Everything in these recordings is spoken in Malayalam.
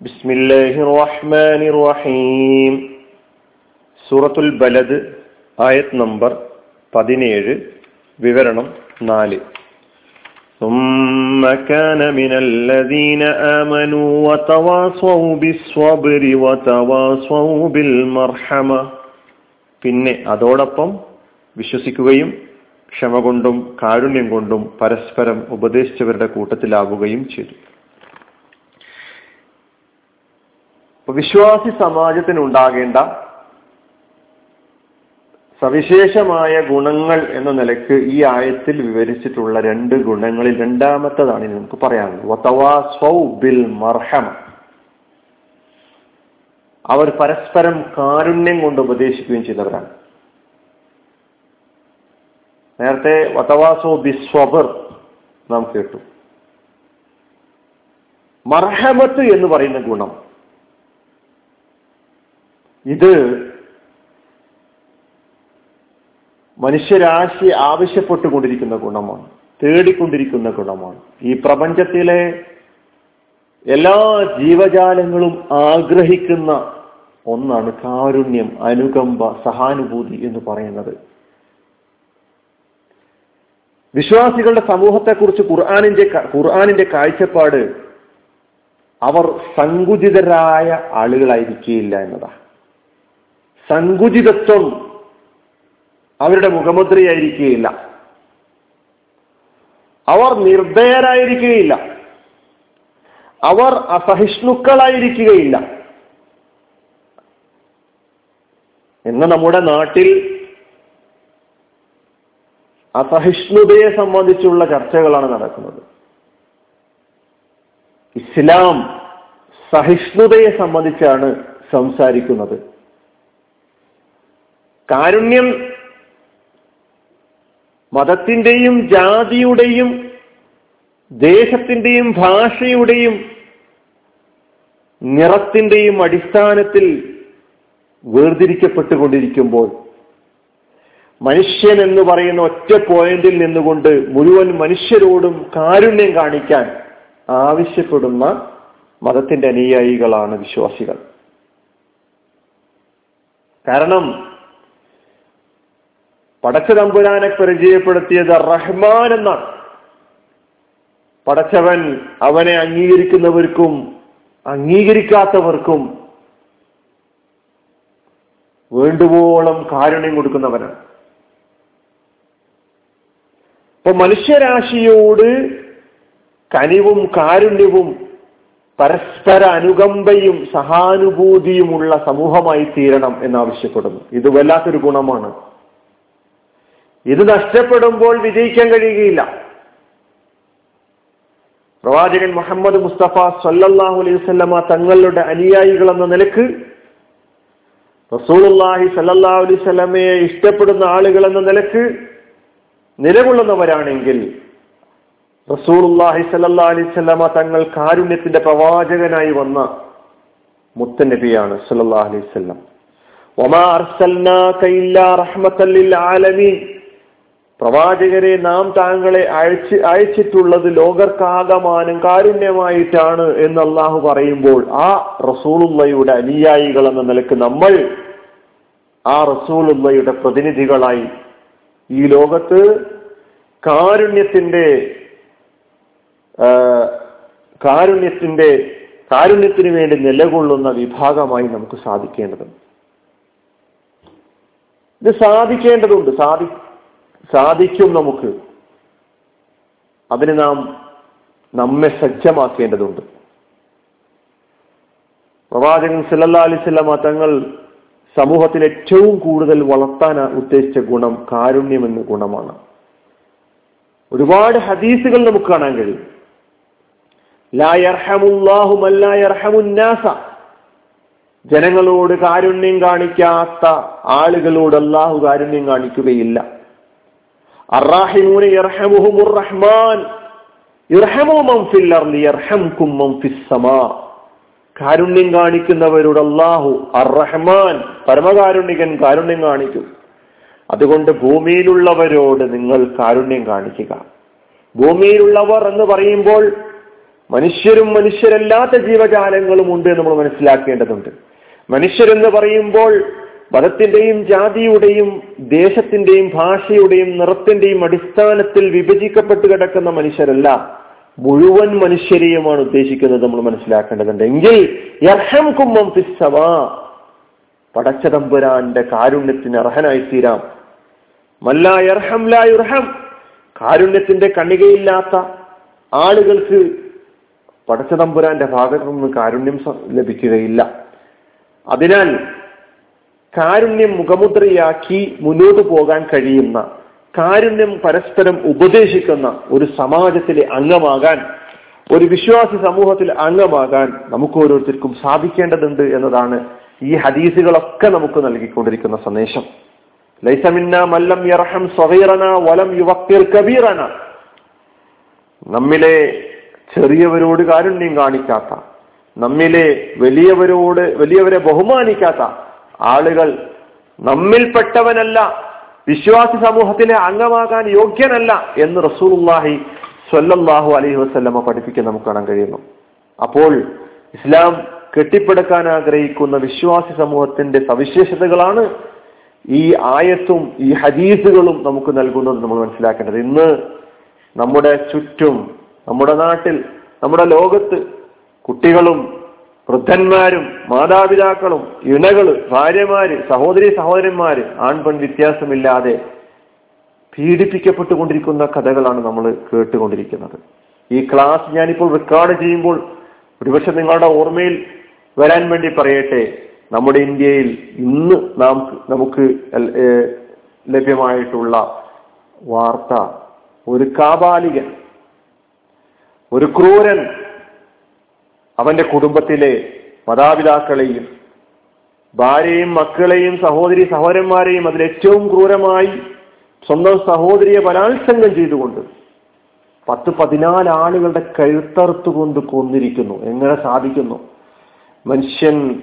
ബിസ്മില്ലാഹിർ റഹ്മാനിർ റഹീം സൂറത്തുൽ ബലദ് ആയത് നമ്പർ പതിനേഴ് വിവരണം നാല് ثم كان من الذين آمنوا وتواصوا بالصبر وتواصوا بالمرحمة പിന്നെ അതോടൊപ്പം വിശ്വസിക്കുകയും ക്ഷമ കൊണ്ടും കാരുണ്യം കൊണ്ടും പരസ്പരം ഉപദേശിച്ചവരുടെ കൂട്ടത്തിലാവുകയും ചെയ്തു വിശ്വാസി സമാജത്തിനുണ്ടാകേണ്ട സവിശേഷമായ ഗുണങ്ങൾ എന്ന നിലയ്ക്ക് ഈ ആയത്തിൽ വിവരിച്ചിട്ടുള്ള രണ്ട് ഗുണങ്ങളിൽ രണ്ടാമത്തതാണ് ഇനി നമുക്ക് പറയാനുള്ളത്. ബിൽ മർഹമ. അവർ പരസ്പരം കാരുണ്യം കൊണ്ട് ഉപദേശിക്കുകയും ചെയ്തവരാണ്. നേരത്തെ വതവാസോ ബിസ്വബർ നാം കേട്ടു. മർഹമത്ത് എന്ന് പറയുന്ന ഗുണം. ഇത് മനുഷ്യരാശി ആവശ്യപ്പെട്ടുകൊണ്ടിരിക്കുന്ന ഗുണമാണ് തേടിക്കൊണ്ടിരിക്കുന്ന ഗുണമാണ്. ഈ പ്രപഞ്ചത്തിലെ എല്ലാ ജീവജാലങ്ങളും ആഗ്രഹിക്കുന്ന ഒന്നാണ് കാരുണ്യം അനുകമ്പ സഹാനുഭൂതി എന്ന് പറയുന്നത്. വിശ്വാസികളുടെ സമൂഹത്തെക്കുറിച്ച് ഖുർആാനിന്റെ ഖുർആാനിന്റെ കാഴ്ചപ്പാട് അവർ സങ്കുചിതരായ ആളുകളായിരിക്കില്ല എന്നതാണ്. സങ്കുചിതത്വം അവരുടെ മുഖമുദ്രയായിരിക്കുകയില്ല. അവർ നിർദയരായിരിക്കുകയില്ല. അവർ അസഹിഷ്ണുക്കളായിരിക്കുകയില്ല. എന്ന് നമ്മുടെ നാട്ടിൽ അസഹിഷ്ണുതയെ സംബന്ധിച്ചുള്ള ചർച്ചകളാണ് നടക്കുന്നത്. ഇസ്ലാം സഹിഷ്ണുതയെ സംബന്ധിച്ചാണ് സംസാരിക്കുന്നത്. കാരുണ്യം മതത്തിന്റെയും ജാതിയുടെയും ദേശത്തിന്റെയും ഭാഷയുടെയും നിറത്തിന്റെയും അടിസ്ഥാനത്തിൽ വേർതിരിക്കപ്പെട്ടുകൊണ്ടിരിക്കുമ്പോൾ മനുഷ്യൻ എന്ന് പറയുന്ന ഒറ്റ പോയിന്റിൽ നിന്നുകൊണ്ട് മുഴുവൻ മനുഷ്യരോടും കാരുണ്യം കാണിക്കാൻ ആവശ്യപ്പെടുന്ന മതത്തിന്റെ അനുയായികളാണ് വിശ്വാസികൾ. കാരണം പടച്ച തമ്പുരാനെ പരിചയപ്പെടുത്തിയത് റഹ്മാൻ എന്നാണ്. പടച്ചവൻ അവനെ അംഗീകരിക്കുന്നവർക്കും അംഗീകരിക്കാത്തവർക്കും വേണ്ടുവോളം കാരുണ്യം കൊടുക്കുന്നവനാണ്. അപ്പൊ മനുഷ്യരാശിയോട് കനിവും കാരുണ്യവും പരസ്പര അനുകമ്പയും സഹാനുഭൂതിയുമുള്ള സമൂഹമായി തീരണം എന്നാവശ്യപ്പെടുന്നു. ഇത് വല്ലാത്തൊരു ഗുണമാണ്. ഇത് നഷ്ടപ്പെടുമ്പോൾ വിജയിക്കാൻ കഴിയുകയില്ല. പ്രവാചകൻ മുഹമ്മദ് മുസ്തഫ സല്ലല്ലാഹു അലൈഹി വസല്ലമ തങ്ങളുടെ അനുയായികൾ എന്ന നിലയ്ക്ക് റസൂലുള്ളാഹി സല്ലല്ലാഹു അലൈഹി വസല്ലമയെ ഇഷ്ടപ്പെടുന്ന ആളുകൾ എന്ന നിലയ്ക്ക് നിലകൊള്ളുന്നവരാണെങ്കിൽ റസൂലുള്ളാഹി സല്ലല്ലാഹു അലൈഹി വസല്ലമ തങ്ങൾ കാരുണ്യത്തിന്റെ പ്രവാചകനായി വന്ന മുത്തനബിയാണ് സല്ലല്ലാഹു അലൈഹി വസല്ലം. ആലമീൻ. പ്രവാചകരെ നാം താങ്കളെ അയച്ച് അയച്ചിട്ടുള്ളത് ലോകർക്കാകമാനം കാരുണ്യമായിട്ടാണ് എന്ന് അള്ളാഹു പറയുമ്പോൾ ആ റസൂളുള്ളയുടെ അനുയായികൾ എന്ന നിലയ്ക്ക് നമ്മൾ ആ റസൂളുള്ളയുടെ പ്രതിനിധികളായി ഈ ലോകത്ത് കാരുണ്യത്തിന്റെ കാരുണ്യത്തിന്റെ കാരുണ്യത്തിന് വേണ്ടി നിലകൊള്ളുന്ന വിഭാഗമായി നമുക്ക് സാധിക്കേണ്ടതുണ്ട്. ഇത് സാധിക്കേണ്ടതുണ്ട്. സാധി സാധിക്കും നമുക്ക്. അതിന് നാം നമ്മെ സജ്ജമാക്കേണ്ടതുണ്ട്. പ്രവാചകൻ സല്ലല്ലാ അലിസ്ലാമ തങ്ങൾ സമൂഹത്തിൽ ഏറ്റവും കൂടുതൽ വളർത്താൻ ഉദ്ദേശിച്ച ഗുണം കാരുണ്യം എന്ന ഗുണമാണ്. ഒരുപാട് ഹദീസുകൾ നമുക്ക് കാണാൻ കഴിയും. ജനങ്ങളോട് കാരുണ്യം കാണിക്കാത്ത ആളുകളോട് അള്ളാഹു കാരുണ്യം കാണിക്കുകയില്ല. കാരുണ്യം കാണിക്കുന്നവരോട് അള്ളാഹു അറഹ്മാൻ റഹ്മാൻ പരമകാരുണ്യകൻ കാരുണ്യം കാണിക്കും. അതുകൊണ്ട് ഭൂമിയിലുള്ളവരോട് നിങ്ങൾ കാരുണ്യം കാണിക്കുക. ഭൂമിയിലുള്ളവർ എന്ന് പറയുമ്പോൾ മനുഷ്യരും മനുഷ്യരല്ലാത്ത ജീവജാലങ്ങളും ഉണ്ട് നമ്മൾ മനസ്സിലാക്കേണ്ടതുണ്ട്. മനുഷ്യരെന്ന് പറയുമ്പോൾ മതത്തിന്റെയും ജാതിയുടെയും ദേശത്തിന്റെയും ഭാഷയുടെയും നിറത്തിന്റെയും അടിസ്ഥാനത്തിൽ വിഭജിക്കപ്പെട്ട് കിടക്കുന്ന മനുഷ്യരല്ല മുഴുവൻ മനുഷ്യരെയുമാണ് ഉദ്ദേശിക്കുന്നത് നമ്മൾ മനസ്സിലാക്കേണ്ടതുണ്ട്. എങ്കിൽ പടച്ചതമ്പുരാന്റെ കാരുണ്യത്തിന് അർഹനായി തീരാം മല്ലാ യർഹം ലാ യുർഹം. കാരുണ്യത്തിന്റെ കണികയില്ലാത്ത ആളുകൾക്ക് പടച്ചതമ്പുരാന്റെ ഭാഗത്തു നിന്ന് കാരുണ്യം ലഭിക്കുകയില്ല. അതിനാൽ കാരുണ്യം മുഖമുദ്രയാക്കി മുന്നോട്ട് പോകാൻ കഴിയുന്ന കാരുണ്യം പരസ്പരം ഉപദേശിക്കുന്ന ഒരു സമാജത്തിലെ അംഗമാകാൻ ഒരു വിശ്വാസി സമൂഹത്തിൽ അംഗമാകാൻ നമുക്ക് ഓരോരുത്തർക്കും സാധിക്കേണ്ടതുണ്ട് എന്നതാണ് ഈ ഹദീസുകളൊക്കെ നമുക്ക് നൽകിക്കൊണ്ടിരിക്കുന്ന സന്ദേശം. ലൈസമിന്ന മല്ലം യർഹം സ്വഹീറന വലം യുവക്തിർ കബീറന. നമ്മിലെ ചെറിയവരോട് കാരുണ്യം കാണിക്കാത്ത നമ്മിലെ വലിയവരോട് വലിയവരെ ബഹുമാനിക്കാത്ത ആളുകൾ നമ്മിൽപ്പെട്ടവനല്ല വിശ്വാസി സമൂഹത്തിലെ അംഗമാകാൻ യോഗ്യനല്ല എന്ന് റസൂലുള്ളാഹി സ്വല്ലല്ലാഹു അലൈഹി വസ്ലമ പഠിപ്പിക്കാൻ നമുക്ക് കാണാൻ കഴിയുന്നു. അപ്പോൾ ഇസ്ലാം കെട്ടിപ്പടുക്കാൻ ആഗ്രഹിക്കുന്ന വിശ്വാസി സമൂഹത്തിന്റെ സവിശേഷതകളാണ് ഈ ആയത്തും ഈ ഹദീസുകളും നമുക്ക് നൽകുന്നത് നമ്മൾ മനസ്സിലാക്കേണ്ടത്. ഇന്ന് നമ്മുടെ ചുറ്റും നമ്മുടെ നാട്ടിൽ നമ്മുടെ ലോകത്ത് കുട്ടികളും വൃദ്ധന്മാരും മാതാപിതാക്കളും ഇണകൾ ഭാര്യമാര് സഹോദരി സഹോദരന്മാര് ആൺപെൺ വ്യത്യാസമില്ലാതെ പീഡിപ്പിക്കപ്പെട്ടുകൊണ്ടിരിക്കുന്ന കഥകളാണ് നമ്മൾ കേട്ടുകൊണ്ടിരിക്കുന്നത്. ഈ ക്ലാസ് ഞാനിപ്പോൾ റെക്കോർഡ് ചെയ്യുമ്പോൾ ഒരുപക്ഷെ നിങ്ങളുടെ ഓർമ്മയിൽ വരാൻ വേണ്ടി പറയട്ടെ. നമ്മുടെ ഇന്ത്യയിൽ ഇന്ന് നാം നമുക്ക് ലഭ്യമായിട്ടുള്ള വാർത്ത ഒരു കാബാലികൻ ഒരു ക്രൂരൻ അവന്റെ കുടുംബത്തിലെ മാതാപിതാക്കളെയും ഭാര്യയും മക്കളെയും സഹോദരി സഹോദരന്മാരെയും അതിൽ ഏറ്റവും ക്രൂരമായി സ്വന്തം സഹോദരിയെ ബലാത്സംഗം ചെയ്തുകൊണ്ട് പത്ത് പതിനാല് ആളുകളുടെ കഴുത്തറുത്തുകൊണ്ട് കൊന്നിരിക്കുന്നു. എങ്ങനെ സാധിക്കുന്നു? മനുഷ്യൻ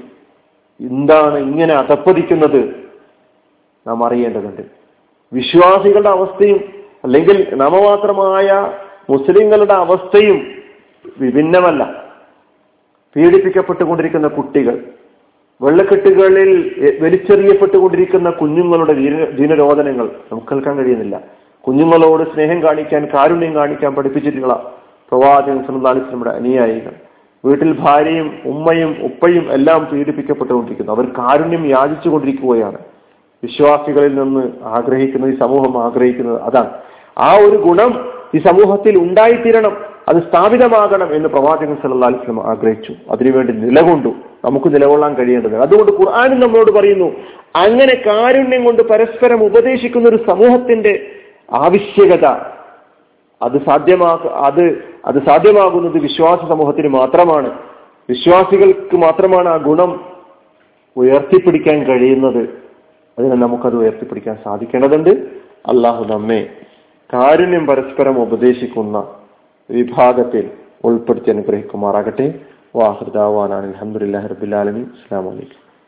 എന്താണ് ഇങ്ങനെ അതപ്പതിക്കുന്നത് നാം അറിയേണ്ടതുണ്ട്. വിശ്വാസികളുടെ അവസ്ഥയും അല്ലെങ്കിൽ നാമമാത്രമായ മുസ്ലിങ്ങളുടെ അവസ്ഥയും വിഭിന്നമല്ല. പീഡിപ്പിക്കപ്പെട്ടുകൊണ്ടിരിക്കുന്ന കുട്ടികൾ വെള്ളക്കെട്ടുകളിൽ വലിച്ചെറിയപ്പെട്ടുകൊണ്ടിരിക്കുന്ന കുഞ്ഞുങ്ങളുടെ ദീന- ദീനരോധനങ്ങൾ നമുക്ക് കേൾക്കാൻ കഴിയുന്നില്ല. കുഞ്ഞുങ്ങളോട് സ്നേഹം കാണിക്കാൻ കാരുണ്യം കാണിക്കാൻ പഠിപ്പിച്ചിട്ടുള്ള പ്രവാചകൻ സമുദായത്തിനുടെ അനുയായികൾ. വീട്ടിൽ ഭാര്യയും ഉമ്മയും ഉപ്പയും എല്ലാം പീഡിപ്പിക്കപ്പെട്ടുകൊണ്ടിരിക്കുന്നു. അവർ കാരുണ്യം യാചിച്ചു കൊണ്ടിരിക്കുകയാണ് വിശ്വാസികളിൽ നിന്ന് ആഗ്രഹിക്കുന്നത് ഈ സമൂഹം ആഗ്രഹിക്കുന്നത് അതാണ്. ആ ഒരു ഗുണം ഈ സമൂഹത്തിൽ ഉണ്ടായിത്തീരണം. അത് സ്ഥാപിതമാകണം എന്ന് പ്രവാചകൻ സല്ലാ അലൈഹി വസല്ലം ആഗ്രഹിച്ചു. അതിനുവേണ്ടി നിലകൊണ്ടു. നമുക്ക് നിലകൊള്ളാൻ കഴിയേണ്ടത് അതുകൊണ്ട് ഖുർആാനും നമ്മളോട് പറയുന്നു അങ്ങനെ കാരുണ്യം കൊണ്ട് പരസ്പരം ഉപദേശിക്കുന്ന ഒരു സമൂഹത്തിന്റെ ആവശ്യകത അത് സാധ്യമാക്ക അത് അത് സാധ്യമാകുന്നത് വിശ്വാസ സമൂഹത്തിന് മാത്രമാണ്. വിശ്വാസികൾക്ക് മാത്രമാണ് ആ ഗുണം ഉയർത്തിപ്പിടിക്കാൻ കഴിയുന്നത്. അതിനെ നമുക്കത് ഉയർത്തിപ്പിടിക്കാൻ സാധിക്കേണ്ടതുണ്ട്. അള്ളാഹു നമ്മെ കാരുണ്യം പരസ്പരം ഉപദേശിക്കുന്ന വിഭാഗത്തിൽ ഉൾപ്പെടുത്തി അനുഗ്രഹിക്കുമാറാകട്ടെ. വാഹൃദാവാനാണ് അലഹമുല്ലാ റബുലാലമി അസ്സാം വലൈക്കും